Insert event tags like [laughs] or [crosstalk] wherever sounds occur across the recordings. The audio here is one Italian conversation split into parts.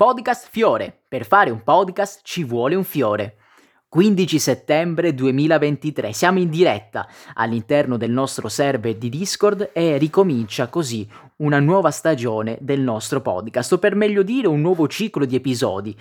Podcast Fiore. Per fare un podcast ci vuole un fiore. 15 settembre 2023, siamo in diretta all'interno del nostro server di Discord e ricomincia così una nuova stagione del nostro podcast, o per meglio dire un nuovo ciclo di episodi.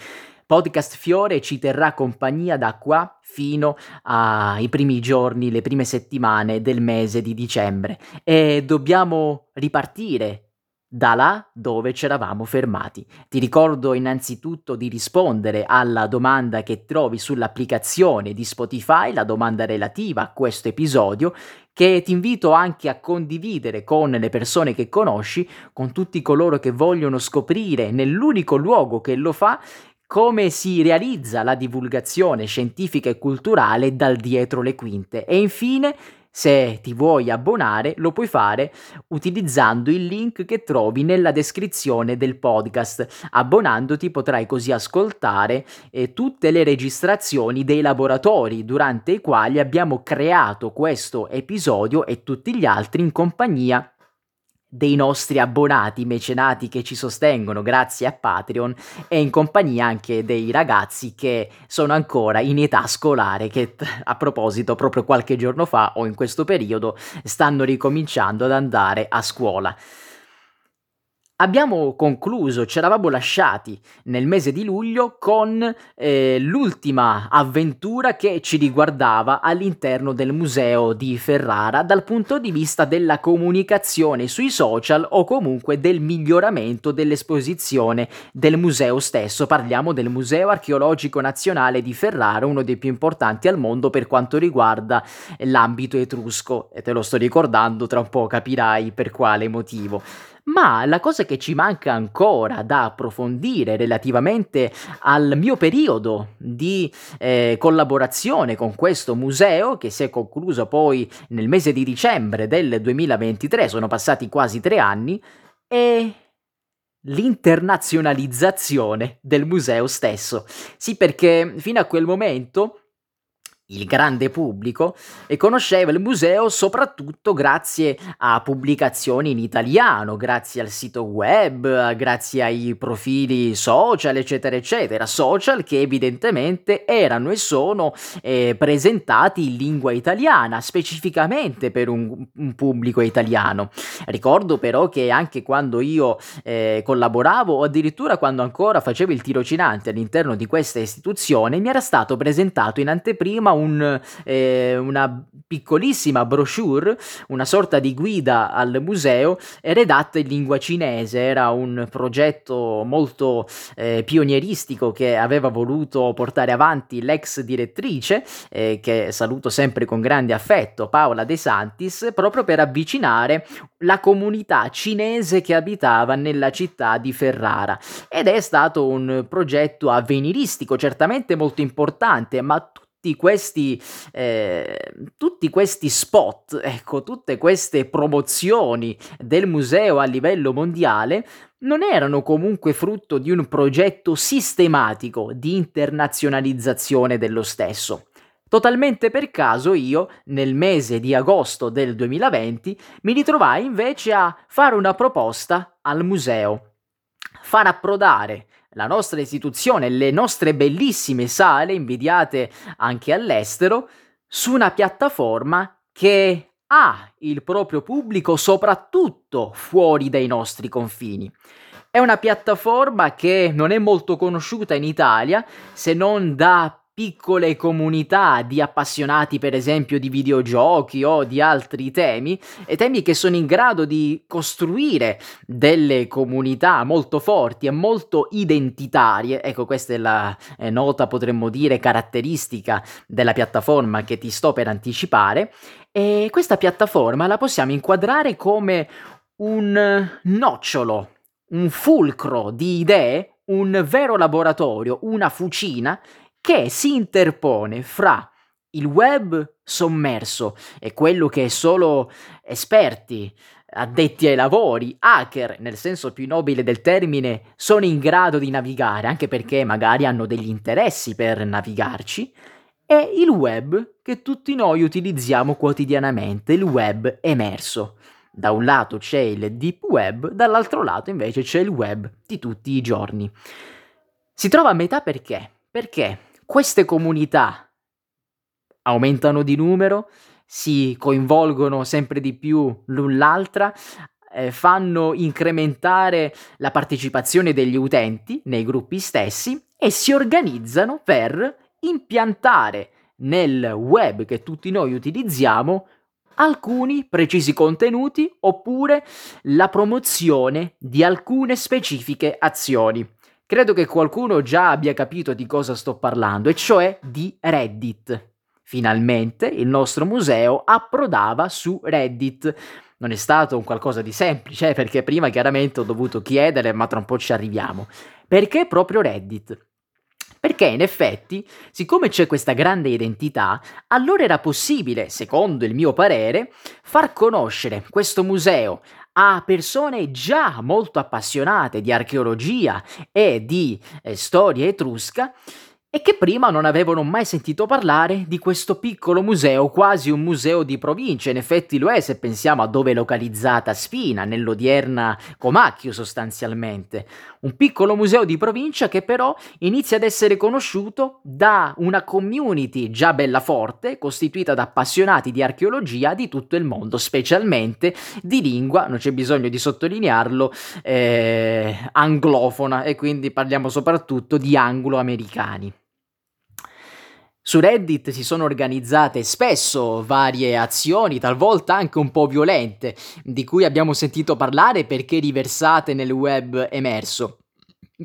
Podcast Fiore ci terrà compagnia da qua fino ai primi giorni, le prime settimane del mese di dicembre e dobbiamo ripartire da là dove ci eravamo fermati. Ti ricordo innanzitutto di rispondere alla domanda che trovi sull'applicazione di Spotify, la domanda relativa a questo episodio, che ti invito anche a condividere con le persone che conosci, con tutti coloro che vogliono scoprire nell'unico luogo che lo fa come si realizza la divulgazione scientifica e culturale dal dietro le quinte. E infine se ti vuoi abbonare lo puoi fare utilizzando il link che trovi nella descrizione del podcast. Abbonandoti potrai così ascoltare eh, tutte le registrazioni dei laboratori durante i quali abbiamo creato questo episodio e tutti gli altri in compagnia dei nostri abbonati mecenati che ci sostengono grazie a Patreon e in compagnia anche dei ragazzi che sono ancora in età scolare che a proposito proprio qualche giorno fa o in questo periodo stanno ricominciando ad andare a scuola. Abbiamo concluso, ci eravamo lasciati nel mese di luglio con eh, l'ultima avventura che ci riguardava all'interno del museo di Ferrara dal punto di vista della comunicazione sui social o comunque del miglioramento dell'esposizione del museo stesso. Parliamo del Museo Archeologico Nazionale di Ferrara, uno dei più importanti al mondo per quanto riguarda l'ambito etrusco e te lo sto ricordando, tra un po' capirai per quale motivo. Ma la cosa che ci manca ancora da approfondire relativamente al mio periodo di eh, collaborazione con questo museo, che si è concluso poi nel mese di dicembre del 2023, sono passati quasi tre anni, è l'internazionalizzazione del museo stesso. Sì, perché fino a quel momento il grande pubblico e conosceva il museo soprattutto grazie a pubblicazioni in italiano, grazie al sito web, grazie ai profili social, eccetera, eccetera. Social che evidentemente erano e sono eh, presentati in lingua italiana, specificamente per un, un, pubblico italiano. Ricordo però che anche quando io eh, collaboravo, o addirittura quando ancora facevo il tirocinante all'interno di questa istituzione, mi era stato presentato in anteprima un, eh, una piccolissima brochure, una sorta di guida al museo redatta in lingua cinese. Era un progetto molto eh, pionieristico che aveva voluto portare avanti l'ex direttrice, eh, che saluto sempre con grande affetto, Paola De Santis, proprio per avvicinare la comunità cinese che abitava nella città di Ferrara. Ed è stato un progetto avveniristico, certamente molto importante, ma tutti questi, eh, tutti questi spot, ecco, tutte queste promozioni del museo a livello mondiale non erano comunque frutto di un progetto sistematico di internazionalizzazione dello stesso. Totalmente per caso io, nel mese di agosto del 2020, mi ritrovai invece a fare una proposta al museo, far approdare la nostra istituzione, le nostre bellissime sale, invidiate anche all'estero, su una piattaforma che ha il proprio pubblico soprattutto fuori dai nostri confini. È una piattaforma che non è molto conosciuta in Italia se non da piccole comunità di appassionati per esempio di videogiochi o di altri temi, e temi che sono in grado di costruire delle comunità molto forti e molto identitarie. Ecco, questa è la eh, nota, potremmo dire, caratteristica della piattaforma che ti sto per anticipare. E questa piattaforma la possiamo inquadrare come un nocciolo, un fulcro di idee, un vero laboratorio, una fucina che si interpone fra il web sommerso e quello che solo esperti, addetti ai lavori, hacker nel senso più nobile del termine, sono in grado di navigare, anche perché magari hanno degli interessi per navigarci, e il web che tutti noi utilizziamo quotidianamente, il web emerso. Da un lato c'è il deep web, dall'altro lato invece c'è il web di tutti i giorni. Si trova a metà perché? Perché queste comunità aumentano di numero, si coinvolgono sempre di più l'un l'altra, eh, fanno incrementare la partecipazione degli utenti nei gruppi stessi e si organizzano per impiantare nel web che tutti noi utilizziamo alcuni precisi contenuti oppure la promozione di alcune specifiche azioni. Credo che qualcuno già abbia capito di cosa sto parlando, e cioè di Reddit. Finalmente il nostro museo approdava su Reddit. Non è stato un qualcosa di semplice, eh, perché prima chiaramente ho dovuto chiedere, ma tra un po' ci arriviamo. Perché proprio Reddit? Perché in effetti, siccome c'è questa grande identità, allora era possibile, secondo il mio parere, far conoscere questo museo a persone già molto appassionate di archeologia e di eh, storia etrusca e che prima non avevano mai sentito parlare di questo piccolo museo, quasi un museo di provincia. In effetti lo è se pensiamo a dove è localizzata Spina, nell'odierna Comacchio sostanzialmente. Un piccolo museo di provincia che però inizia ad essere conosciuto da una community già bella forte, costituita da appassionati di archeologia di tutto il mondo, specialmente di lingua, non c'è bisogno di sottolinearlo, eh, anglofona e quindi parliamo soprattutto di anglo-americani. Su Reddit si sono organizzate spesso varie azioni, talvolta anche un po' violente, di cui abbiamo sentito parlare perché riversate nel web emerso.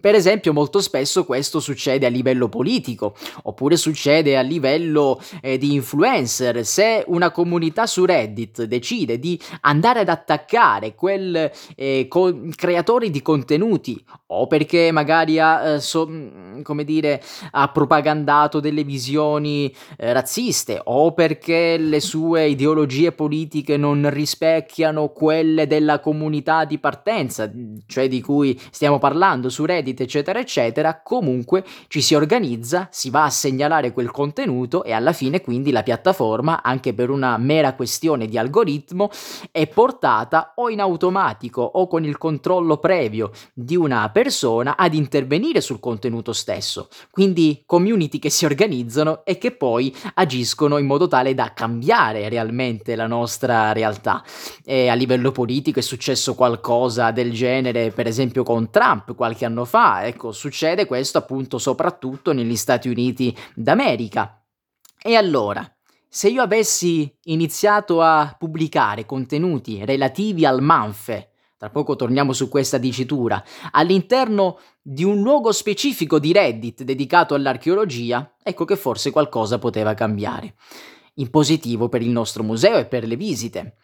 Per esempio, molto spesso questo succede a livello politico, oppure succede a livello eh, di influencer. Se una comunità su Reddit decide di andare ad attaccare quel eh, co- creatore di contenuti, o perché magari ha, eh, so, mm, come dire, ha propagandato delle visioni eh, razziste, o perché le sue ideologie politiche non rispecchiano quelle della comunità di partenza, cioè di cui stiamo parlando su Reddit, Reddit, eccetera, eccetera, comunque ci si organizza, si va a segnalare quel contenuto e alla fine quindi la piattaforma, anche per una mera questione di algoritmo, è portata o in automatico o con il controllo previo di una persona ad intervenire sul contenuto stesso. Quindi community che si organizzano e che poi agiscono in modo tale da cambiare realmente la nostra realtà. E a livello politico è successo qualcosa del genere, per esempio con Trump qualche anno fa fa, ecco, succede questo appunto soprattutto negli Stati Uniti d'America. E allora, se io avessi iniziato a pubblicare contenuti relativi al Manfe, tra poco torniamo su questa dicitura, all'interno di un luogo specifico di Reddit dedicato all'archeologia, ecco che forse qualcosa poteva cambiare. In positivo per il nostro museo e per le visite.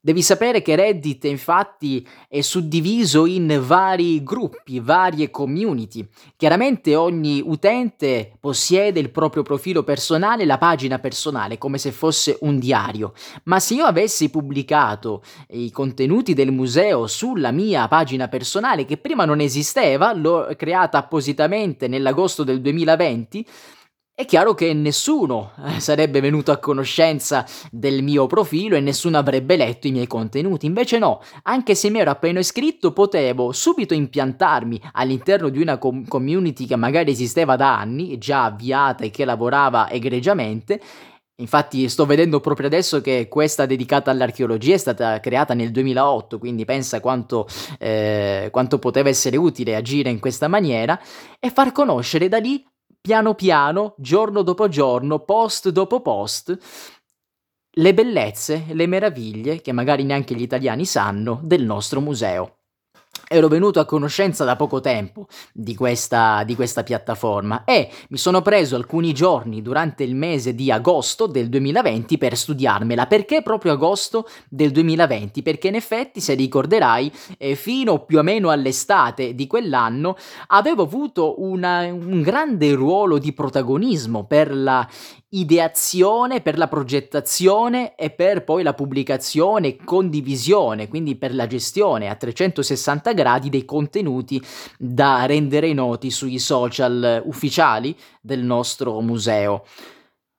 Devi sapere che Reddit infatti è suddiviso in vari gruppi, varie community. Chiaramente ogni utente possiede il proprio profilo personale, la pagina personale, come se fosse un diario. Ma se io avessi pubblicato i contenuti del museo sulla mia pagina personale, che prima non esisteva, l'ho creata appositamente nell'agosto del 2020, è chiaro che nessuno eh, sarebbe venuto a conoscenza del mio profilo e nessuno avrebbe letto i miei contenuti. Invece no, anche se mi ero appena iscritto, potevo subito impiantarmi all'interno di una com- community che magari esisteva da anni, già avviata e che lavorava egregiamente. Infatti sto vedendo proprio adesso che questa dedicata all'archeologia è stata creata nel 2008, quindi pensa quanto, eh, quanto poteva essere utile agire in questa maniera e far conoscere da lì piano piano, giorno dopo giorno, post dopo post, le bellezze, le meraviglie che magari neanche gli italiani sanno del nostro museo ero venuto a conoscenza da poco tempo di questa, di questa, piattaforma e mi sono preso alcuni giorni durante il mese di agosto del 2020 per studiarmela. Perché proprio agosto del 2020? Perché in effetti, se ricorderai, eh, fino più o meno all'estate di quell'anno avevo avuto una, un grande ruolo di protagonismo per la ideazione, per la progettazione e per poi la pubblicazione e condivisione, quindi per la gestione a 360 gradi dei contenuti da rendere noti sui social ufficiali del nostro museo.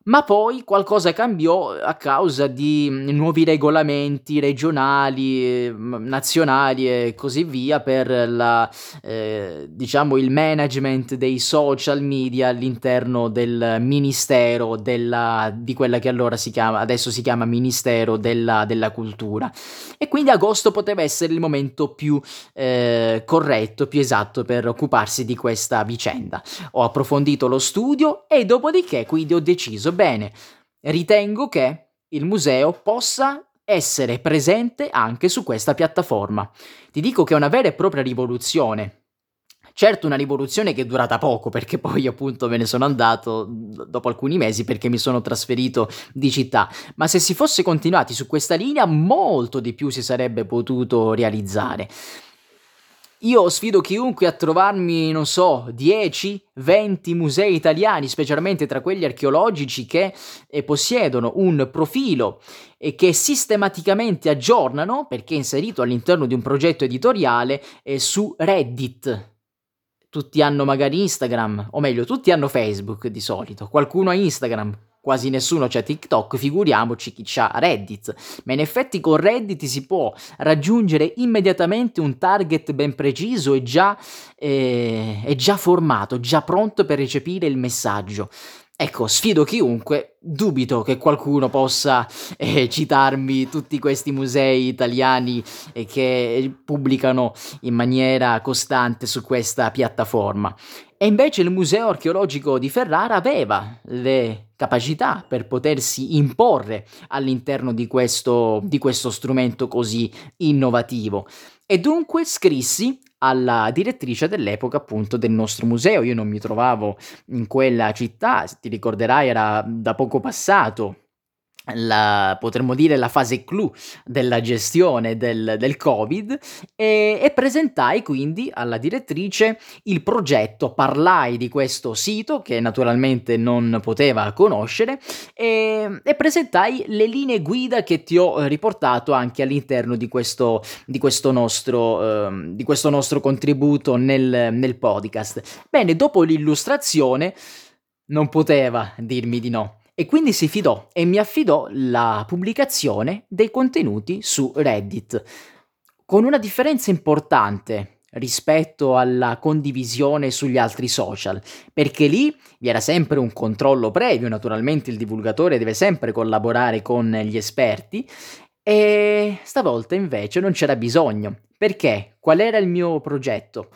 Ma poi qualcosa cambiò a causa di mm, nuovi regolamenti regionali, mm, nazionali e così via per la, eh, diciamo il management dei social media all'interno del ministero della, di quella che allora si chiama, adesso si chiama Ministero della, della Cultura. E quindi agosto poteva essere il momento più eh, corretto, più esatto per occuparsi di questa vicenda. Ho approfondito lo studio e dopodiché quindi ho deciso, bene, ritengo che il museo possa essere presente anche su questa piattaforma. Ti dico che è una vera e propria rivoluzione. Certo una rivoluzione che è durata poco perché poi appunto me ne sono andato dopo alcuni mesi perché mi sono trasferito di città, ma se si fosse continuati su questa linea molto di più si sarebbe potuto realizzare. Io sfido chiunque a trovarmi, non so, 10, 20 musei italiani, specialmente tra quelli archeologici, che eh, possiedono un profilo e che sistematicamente aggiornano, perché è inserito all'interno di un progetto editoriale, eh, su Reddit. Tutti hanno magari Instagram, o meglio, tutti hanno Facebook di solito. Qualcuno ha Instagram, quasi nessuno c'è TikTok, figuriamoci chi c'ha Reddit. Ma in effetti con Reddit si può raggiungere immediatamente un target ben preciso e già, eh, è già formato, già pronto per recepire il messaggio. Ecco, sfido chiunque, dubito che qualcuno possa eh, citarmi tutti questi musei italiani eh, che pubblicano in maniera costante su questa piattaforma. E invece il Museo archeologico di Ferrara aveva le capacità per potersi imporre all'interno di questo, di questo strumento così innovativo. E dunque scrissi alla direttrice dell'epoca appunto del nostro museo. Io non mi trovavo in quella città, ti ricorderai era da poco passato la, potremmo dire la fase clou della gestione del, del Covid e, e, presentai quindi alla direttrice il progetto, parlai di questo sito che naturalmente non poteva conoscere e, e presentai le linee guida che ti ho riportato anche all'interno di questo, di questo, nostro, eh, di questo nostro contributo nel, nel podcast. Bene, dopo l'illustrazione non poteva dirmi di no e quindi si fidò e mi affidò la pubblicazione dei contenuti su Reddit, con una differenza importante rispetto alla condivisione sugli altri social, perché lì vi era sempre un controllo previo, naturalmente il divulgatore deve sempre collaborare con gli esperti e stavolta invece non c'era bisogno. Perché? Qual era il mio progetto?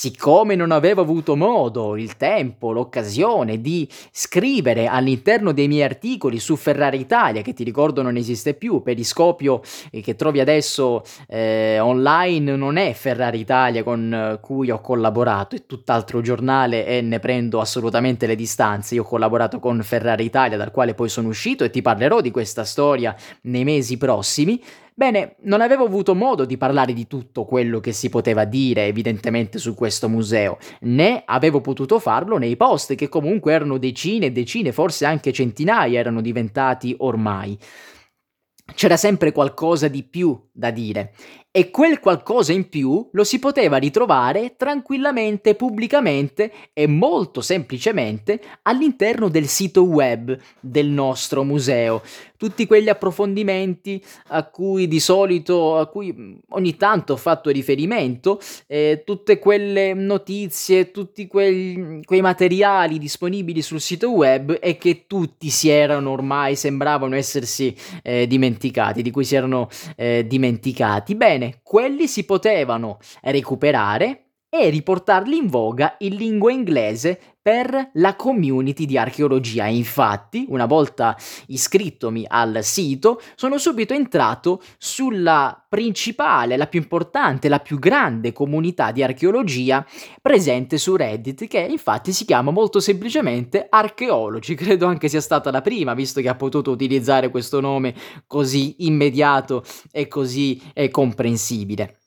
Siccome non avevo avuto modo, il tempo, l'occasione di scrivere all'interno dei miei articoli su Ferrari Italia, che ti ricordo non esiste più, Periscopio eh, che trovi adesso eh, online non è Ferrari Italia con eh, cui ho collaborato, è tutt'altro giornale e ne prendo assolutamente le distanze. Io ho collaborato con Ferrari Italia, dal quale poi sono uscito e ti parlerò di questa storia nei mesi prossimi. Bene, non avevo avuto modo di parlare di tutto quello che si poteva dire evidentemente su questo museo, né avevo potuto farlo nei post che comunque erano decine e decine, forse anche centinaia erano diventati ormai. C'era sempre qualcosa di più da dire e quel qualcosa in più lo si poteva ritrovare tranquillamente, pubblicamente e molto semplicemente all'interno del sito web del nostro museo. Tutti quegli approfondimenti a cui di solito, a cui ogni tanto ho fatto riferimento, eh, tutte quelle notizie, tutti quei, quei materiali disponibili sul sito web e che tutti si erano ormai, sembravano essersi eh, dimenticati, di cui si erano eh, dimenticati. Bene, quelli si potevano recuperare e riportarli in voga in lingua inglese per la community di archeologia. Infatti, una volta iscrittomi al sito, sono subito entrato sulla principale, la più importante, la più grande comunità di archeologia presente su Reddit, che infatti si chiama molto semplicemente Archeologi. [laughs] Credo anche sia stata la prima, visto che ha potuto utilizzare questo nome così immediato e così eh, comprensibile.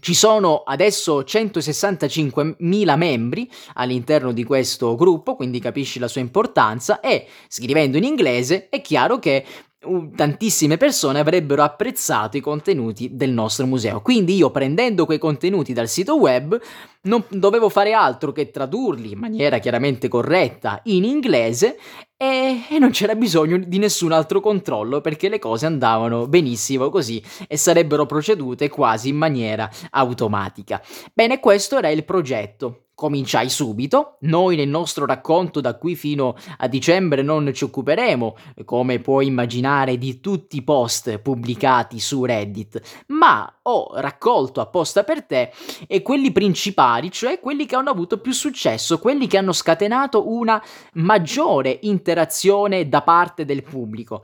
Ci sono adesso 165.000 membri all'interno di questo gruppo, quindi capisci la sua importanza e scrivendo in inglese è chiaro che u tantissime persone avrebbero apprezzato i contenuti del nostro museo. Quindi io prendendo quei contenuti dal sito web non dovevo fare altro che tradurli in maniera chiaramente corretta in inglese e, e, non c'era bisogno di nessun altro controllo perché le cose andavano benissimo così e sarebbero procedute quasi in maniera automatica. Bene, questo era il progetto cominciai subito. Noi nel nostro racconto da qui fino a dicembre non ci occuperemo, come puoi immaginare, di tutti i post pubblicati su Reddit, ma ho raccolto apposta per te e quelli principali, cioè quelli che hanno avuto più successo, quelli che hanno scatenato una maggiore interazione da parte del pubblico.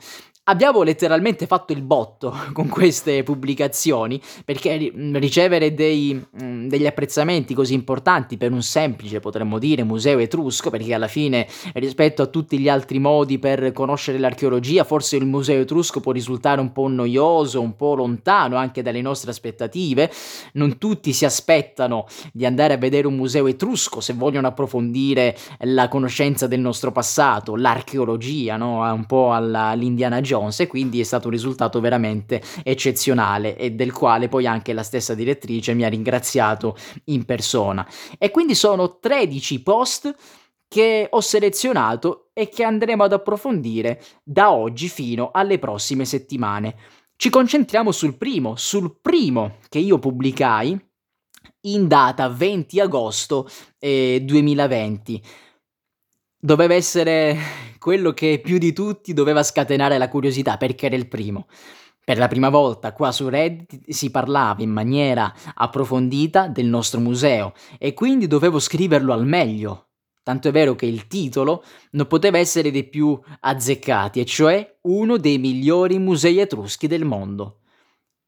Abbiamo letteralmente fatto il botto [laughs] con queste pubblicazioni perché ricevere dei, degli apprezzamenti così importanti per un semplice, potremmo dire, museo etrusco, perché alla fine rispetto a tutti gli altri modi per conoscere l'archeologia, forse il museo etrusco può risultare un po' noioso, un po' lontano anche dalle nostre aspettative. Non tutti si aspettano di andare a vedere un museo etrusco se vogliono approfondire la conoscenza del nostro passato, l'archeologia, no? un po' all'Indiana Jones Jones e quindi è stato un risultato veramente eccezionale e del quale poi anche la stessa direttrice mi ha ringraziato in persona. E quindi sono 13 post che ho selezionato e che andremo ad approfondire da oggi fino alle prossime settimane. Ci concentriamo sul primo, sul primo che io pubblicai in data 20 agosto eh, 2020. Doveva essere quello che più di tutti doveva scatenare la curiosità perché era il primo. Per la prima volta qua su Reddit si parlava in maniera approfondita del nostro museo e quindi dovevo scriverlo al meglio. Tanto è vero che il titolo non poteva essere dei più azzeccati, e cioè uno dei migliori musei etruschi del mondo.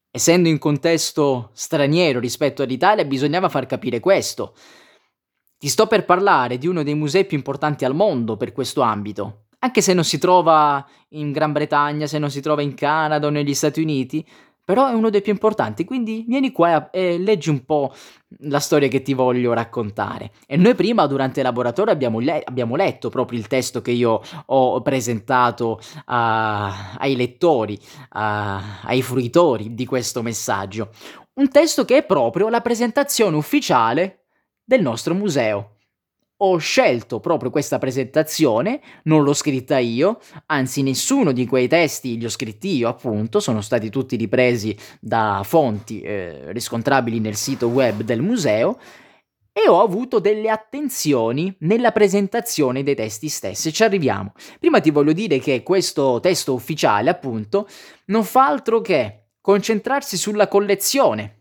Essendo in contesto straniero rispetto all'Italia, bisognava far capire questo. Ti sto per parlare di uno dei musei più importanti al mondo per questo ambito, anche se non si trova in Gran Bretagna, se non si trova in Canada o negli Stati Uniti, però è uno dei più importanti, quindi vieni qua e leggi un po' la storia che ti voglio raccontare. E noi prima, durante il laboratorio, abbiamo, le- abbiamo letto proprio il testo che io ho presentato a- ai lettori, a- ai fruitori di questo messaggio. Un testo che è proprio la presentazione ufficiale del nostro museo ho scelto proprio questa presentazione, non l'ho scritta io, anzi nessuno di quei testi li ho scritti io, appunto, sono stati tutti ripresi da fonti eh, riscontrabili nel sito web del museo e ho avuto delle attenzioni nella presentazione dei testi stessi. Ci arriviamo. Prima ti voglio dire che questo testo ufficiale, appunto, non fa altro che concentrarsi sulla collezione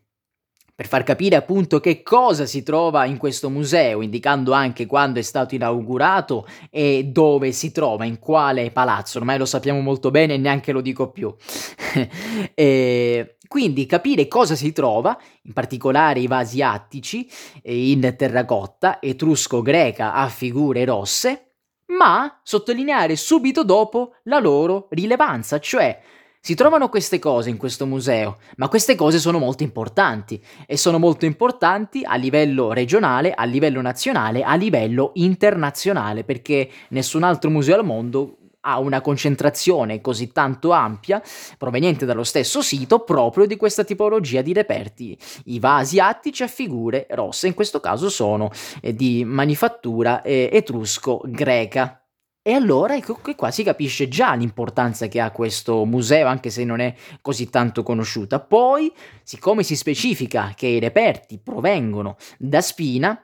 per far capire appunto che cosa si trova in questo museo, indicando anche quando è stato inaugurato e dove si trova, in quale palazzo, ormai lo sappiamo molto bene e neanche lo dico più. [laughs] e quindi capire cosa si trova, in particolare i vasi attici in terracotta, etrusco-greca a figure rosse, ma sottolineare subito dopo la loro rilevanza, cioè si trovano queste cose in questo museo, ma queste cose sono molto importanti e sono molto importanti a livello regionale, a livello nazionale, a livello internazionale, perché nessun altro museo al mondo ha una concentrazione così tanto ampia proveniente dallo stesso sito proprio di questa tipologia di reperti. I vasi attici a figure rosse, in questo caso sono eh, di manifattura eh, etrusco-greca. E allora ecco che qua si capisce già l'importanza che ha questo museo, anche se non è così tanto conosciuta. Poi, siccome si specifica che i reperti provengono da Spina,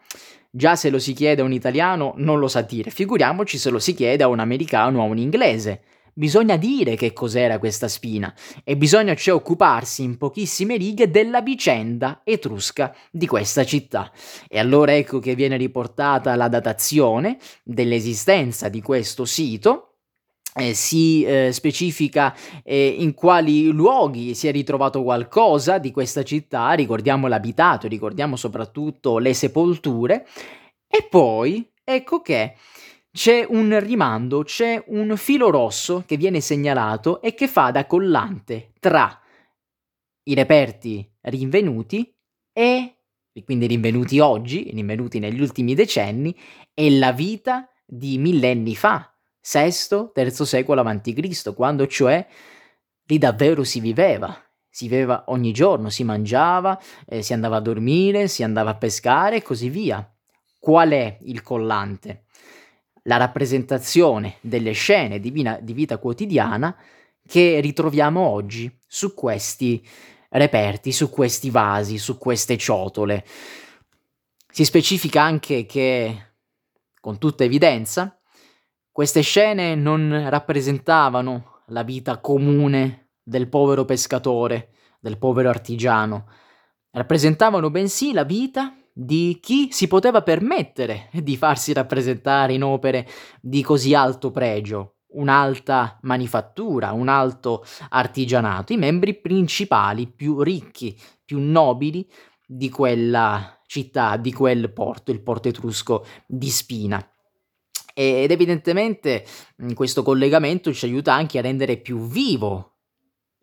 già se lo si chiede a un italiano non lo sa dire, figuriamoci se lo si chiede a un americano o a un inglese bisogna dire che cos'era questa spina e bisogna cioè occuparsi in pochissime righe della vicenda etrusca di questa città. E allora ecco che viene riportata la datazione dell'esistenza di questo sito eh, si eh, specifica eh, in quali luoghi si è ritrovato qualcosa di questa città, ricordiamo l'abitato, ricordiamo soprattutto le sepolture, e poi ecco che c'è un rimando, c'è un filo rosso che viene segnalato e che fa da collante tra i reperti rinvenuti e quindi rinvenuti oggi, rinvenuti negli ultimi decenni, e la vita di millenni fa, VI-III secolo a.C., quando cioè lì davvero si viveva, si viveva ogni giorno, si mangiava, eh, si andava a dormire, si andava a pescare e così via. Qual è il collante? La rappresentazione delle scene di, vina, di vita quotidiana che ritroviamo oggi su questi reperti, su questi vasi, su queste ciotole. Si specifica anche che, con tutta evidenza, queste scene non rappresentavano la vita comune del povero pescatore, del povero artigiano, rappresentavano bensì la vita di chi si poteva permettere di farsi rappresentare in opere di così alto pregio, un'alta manifattura, un alto artigianato, i membri principali più ricchi, più nobili di quella città, di quel porto, il porto etrusco di Spina. Ed evidentemente questo collegamento ci aiuta anche a rendere più vivo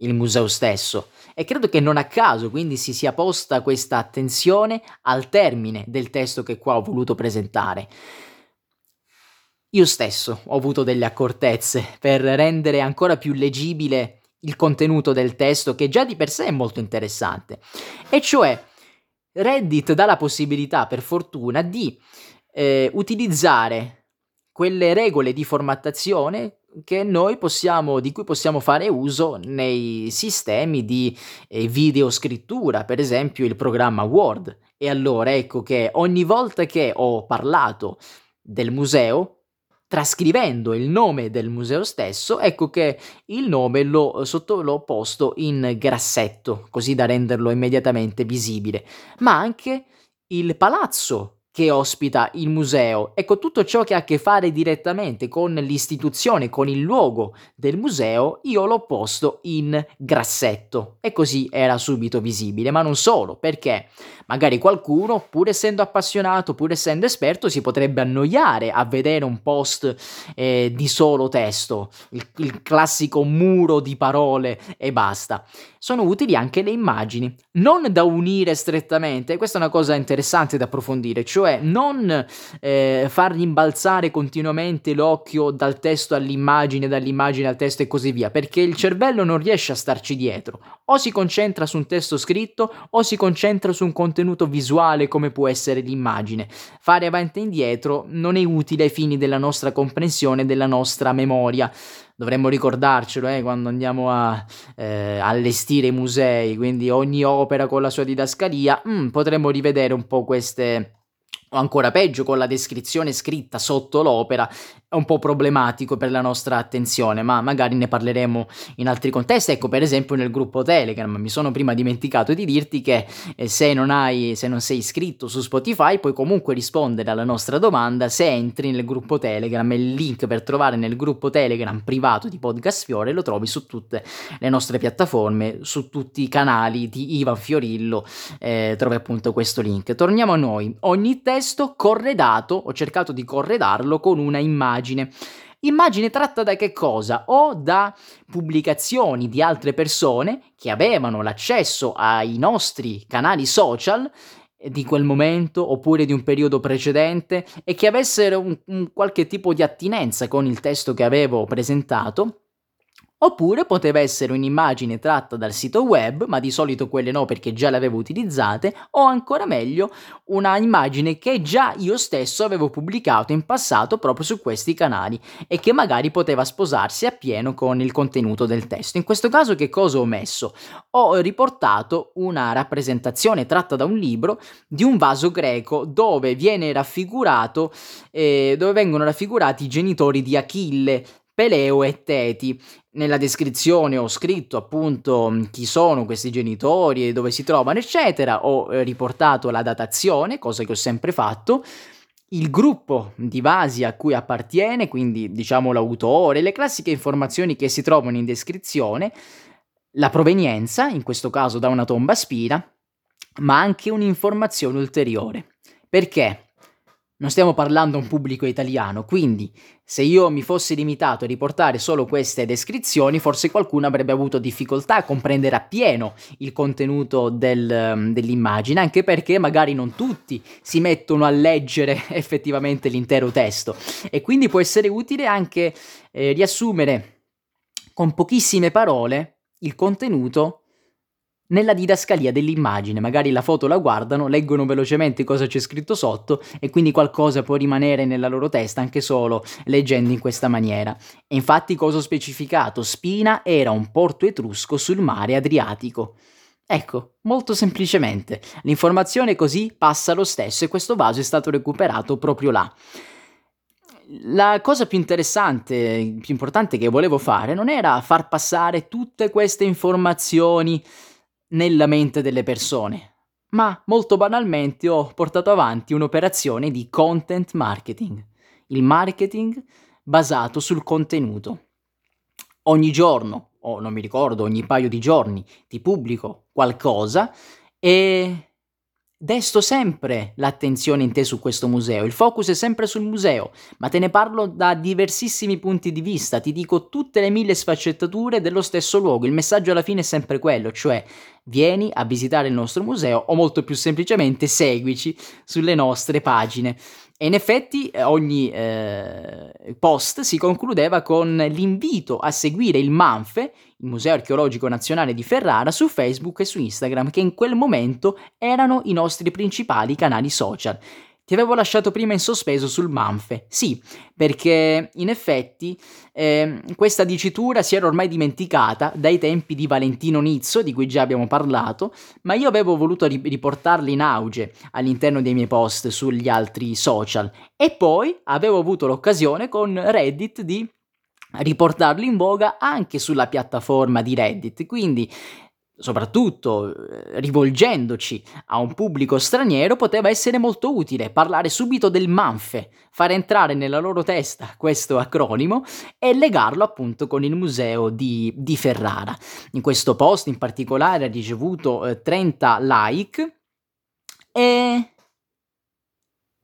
il museo stesso e credo che non a caso quindi si sia posta questa attenzione al termine del testo che qua ho voluto presentare. Io stesso ho avuto delle accortezze per rendere ancora più leggibile il contenuto del testo che già di per sé è molto interessante. E cioè Reddit dà la possibilità, per fortuna, di eh, utilizzare quelle regole di formattazione possiamo, di cui possiamo fare uso nei sistemi di eh, videoscrittura, per esempio il programma Word. E allora ecco che ogni volta che ho parlato del museo, trascrivendo il nome del museo stesso, ecco che il nome l'ho, sotto, l'ho posto in grassetto, così da renderlo immediatamente visibile, ma anche il palazzo che ospita il museo. Ecco, tutto ciò che ha a che fare direttamente con l'istituzione, con il luogo del museo, io l'ho posto in grassetto e così era subito visibile, ma non solo, perché magari qualcuno, pur essendo appassionato, pur essendo esperto, si potrebbe annoiare a vedere un post eh, di solo testo, il, il classico muro di parole e basta. Sono utili anche le immagini, non da unire strettamente, questa è una cosa interessante da approfondire, cioè non eh, far rimbalzare continuamente l'occhio dal testo all'immagine, dall'immagine al testo e così via, perché il cervello non riesce a starci dietro, o si concentra su un testo scritto o si concentra su un contenuto visuale come può essere l'immagine. Fare avanti e indietro non è utile ai fini della nostra comprensione, della nostra memoria. Dovremmo ricordarcelo eh, quando andiamo a eh, allestire i musei, quindi ogni opera con la sua didascalia, mm, potremmo rivedere un po' queste o ancora peggio con la descrizione scritta sotto l'opera è un po' problematico per la nostra attenzione, ma magari ne parleremo in altri contesti. Ecco, per esempio nel gruppo Telegram, mi sono prima dimenticato di dirti che eh, se, non hai, se non sei iscritto su Spotify puoi comunque rispondere alla nostra domanda se entri nel gruppo Telegram. Il link per trovare nel gruppo Telegram privato di Podcast Fiore lo trovi su tutte le nostre piattaforme, su tutti i canali di Ivan Fiorillo, eh, trovi appunto questo link. Torniamo a noi. Ogni testo corredato, ho cercato di corredarlo con una immagine. Immagine tratta da che cosa? O da pubblicazioni di altre persone che avevano l'accesso ai nostri canali social di quel momento oppure di un periodo precedente e che avessero un, un qualche tipo di attinenza con il testo che avevo presentato Oppure poteva essere un'immagine tratta dal sito web, ma di solito quelle no perché già le avevo utilizzate, o ancora meglio una immagine che già io stesso avevo pubblicato in passato proprio su questi canali e che magari poteva sposarsi appieno con il contenuto del testo. In questo caso che cosa ho messo? Ho riportato una rappresentazione tratta da un libro di un vaso greco dove eh, dove vengono raffigurati i genitori di Achille, Peleo e Teti. Nella descrizione ho scritto appunto chi sono questi genitori e dove si trovano, eccetera. Ho eh, riportato la datazione, cosa che ho sempre fatto, il gruppo di vasi a cui appartiene, quindi diciamo l'autore, le classiche informazioni che si trovano in descrizione, la provenienza, in questo caso da una tomba spina, ma anche un'informazione ulteriore. Perché? Non stiamo parlando a un pubblico italiano, quindi se io mi fossi limitato a riportare solo queste descrizioni, forse qualcuno avrebbe avuto difficoltà a comprendere appieno il contenuto del, dell'immagine, anche perché magari non tutti si mettono a leggere [laughs] effettivamente l'intero testo. E quindi può essere utile anche eh, riassumere con pochissime parole il contenuto nella didascalia dell'immagine, magari la foto la guardano, leggono velocemente cosa c'è scritto sotto e quindi qualcosa può rimanere nella loro testa anche solo leggendo in questa maniera. E infatti cosa ho specificato? Spina era un porto etrusco sul mare Adriatico. Ecco, molto semplicemente, l'informazione così passa lo stesso e questo vaso è stato recuperato proprio là. La cosa più interessante, più importante che volevo fare non era far passare tutte queste informazioni nella mente delle persone, ma molto banalmente ho portato avanti un'operazione di content marketing, il marketing basato sul contenuto. Ogni giorno, o non mi ricordo, ogni paio di giorni ti pubblico qualcosa e Desto sempre l'attenzione in te su questo museo, il focus è sempre sul museo, ma te ne parlo da diversissimi punti di vista, ti dico tutte le mille sfaccettature dello stesso luogo, il messaggio alla fine è sempre quello, cioè vieni a visitare il nostro museo o molto più semplicemente seguici sulle nostre pagine. E in effetti eh, ogni eh, post si concludeva con l'invito a seguire il Manfe, il Museo Archeologico Nazionale di Ferrara, su Facebook e su Instagram, che in quel momento erano i nostri principali canali social. Ti avevo lasciato prima in sospeso sul Manfe. Sì, perché in effetti eh, questa dicitura si era ormai dimenticata dai tempi di Valentino Nizzo, di cui già abbiamo parlato, ma io avevo voluto riportarla in auge all'interno dei miei post sugli altri social. E poi avevo avuto l'occasione con Reddit di riportarli in voga anche sulla piattaforma di Reddit. Quindi soprattutto eh, rivolgendoci a un pubblico straniero, poteva essere molto utile parlare subito del Manfe, fare entrare nella loro testa questo acronimo e legarlo appunto con il museo di, di Ferrara. In questo post in particolare ha ricevuto eh, 30 like e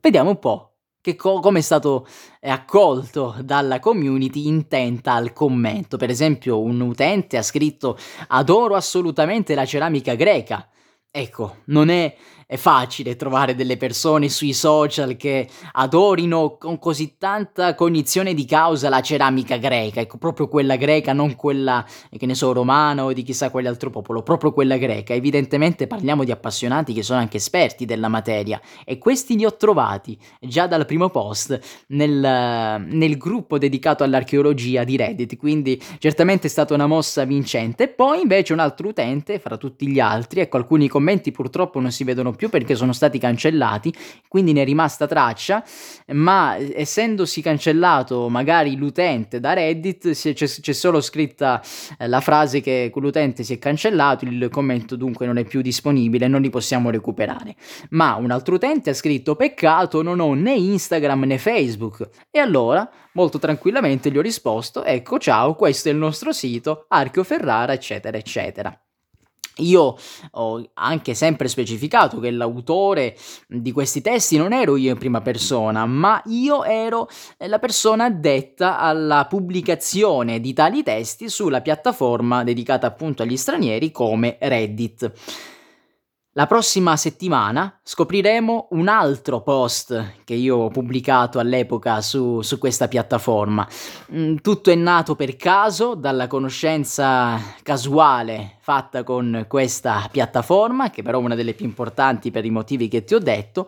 vediamo un po' che co- come è stato accolto dalla community intenta al commento. Per esempio, un utente ha scritto: Adoro assolutamente la ceramica greca. Ecco, non è è facile trovare delle persone sui social che adorino con così tanta cognizione di causa la ceramica greca, ecco, proprio quella greca, non quella, che ne so, romana o di chissà quale altro popolo, proprio quella greca. Evidentemente parliamo di appassionati che sono anche esperti della materia e questi li ho trovati già dal primo post nel, nel gruppo dedicato all'archeologia di Reddit, quindi certamente è stata una mossa vincente. Poi invece un altro utente, fra tutti gli altri, ecco, alcuni commenti purtroppo non si vedono più perché sono stati cancellati, quindi ne è rimasta traccia, ma essendosi cancellato magari l'utente da Reddit, c'è, c'è solo scritta eh, la frase che l'utente si è cancellato, il commento dunque non è più disponibile, non li possiamo recuperare. Ma un altro utente ha scritto peccato, non ho né Instagram né Facebook. E allora, molto tranquillamente gli ho risposto, ecco ciao, questo è il nostro sito, Archeo Ferrara, eccetera, eccetera. Io ho anche sempre specificato che l'autore di questi testi non ero io in prima persona, ma io ero la persona addetta alla pubblicazione di tali testi sulla piattaforma dedicata appunto agli stranieri come Reddit. La prossima settimana scopriremo un altro post che io ho pubblicato all'epoca su, su, questa piattaforma. Mm, tutto è nato per caso, dalla conoscenza casuale fatta con questa piattaforma, che però è una delle più importanti per i motivi che ti ho detto,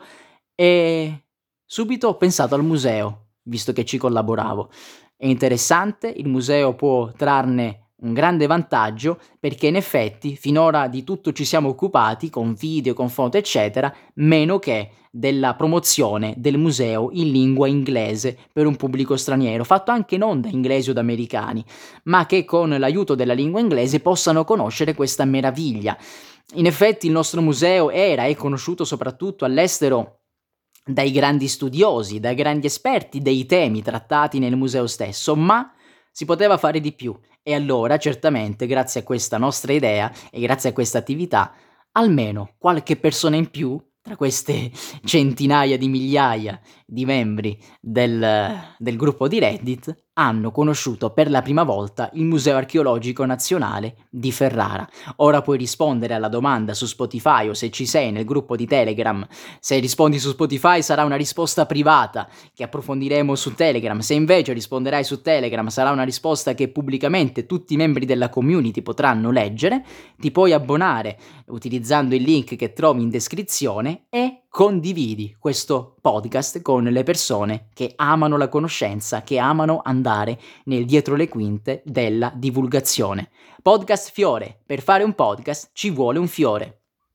e subito ho pensato al museo, visto che ci collaboravo. È interessante, il museo può trarne un grande vantaggio perché in effetti finora di tutto ci siamo occupati con video, con foto eccetera, meno che della promozione del museo in lingua inglese per un pubblico straniero, fatto anche non da inglesi o da americani, ma che con l'aiuto della lingua inglese possano conoscere questa meraviglia. In effetti il nostro museo era e conosciuto soprattutto all'estero dai grandi studiosi, dai grandi esperti dei temi trattati nel museo stesso, ma si poteva fare di più. E allora, certamente, grazie a questa nostra idea e grazie a questa attività, almeno qualche persona in più, tra queste [laughs] centinaia di migliaia di membri del, del gruppo di Reddit hanno conosciuto per la prima volta il Museo Archeologico Nazionale di Ferrara. Ora puoi rispondere alla domanda su Spotify o se ci sei nel gruppo di Telegram. Se rispondi su Spotify sarà una risposta privata che approfondiremo su Telegram. Se invece risponderai su Telegram sarà una risposta che pubblicamente tutti i membri della community potranno leggere. Ti puoi abbonare utilizzando il link che trovi in descrizione e condividi questo podcast con le persone che amano la conoscenza, che amano andare nel dietro le quinte della divulgazione. Podcast Fiore. Per fare un podcast ci vuole un fiore.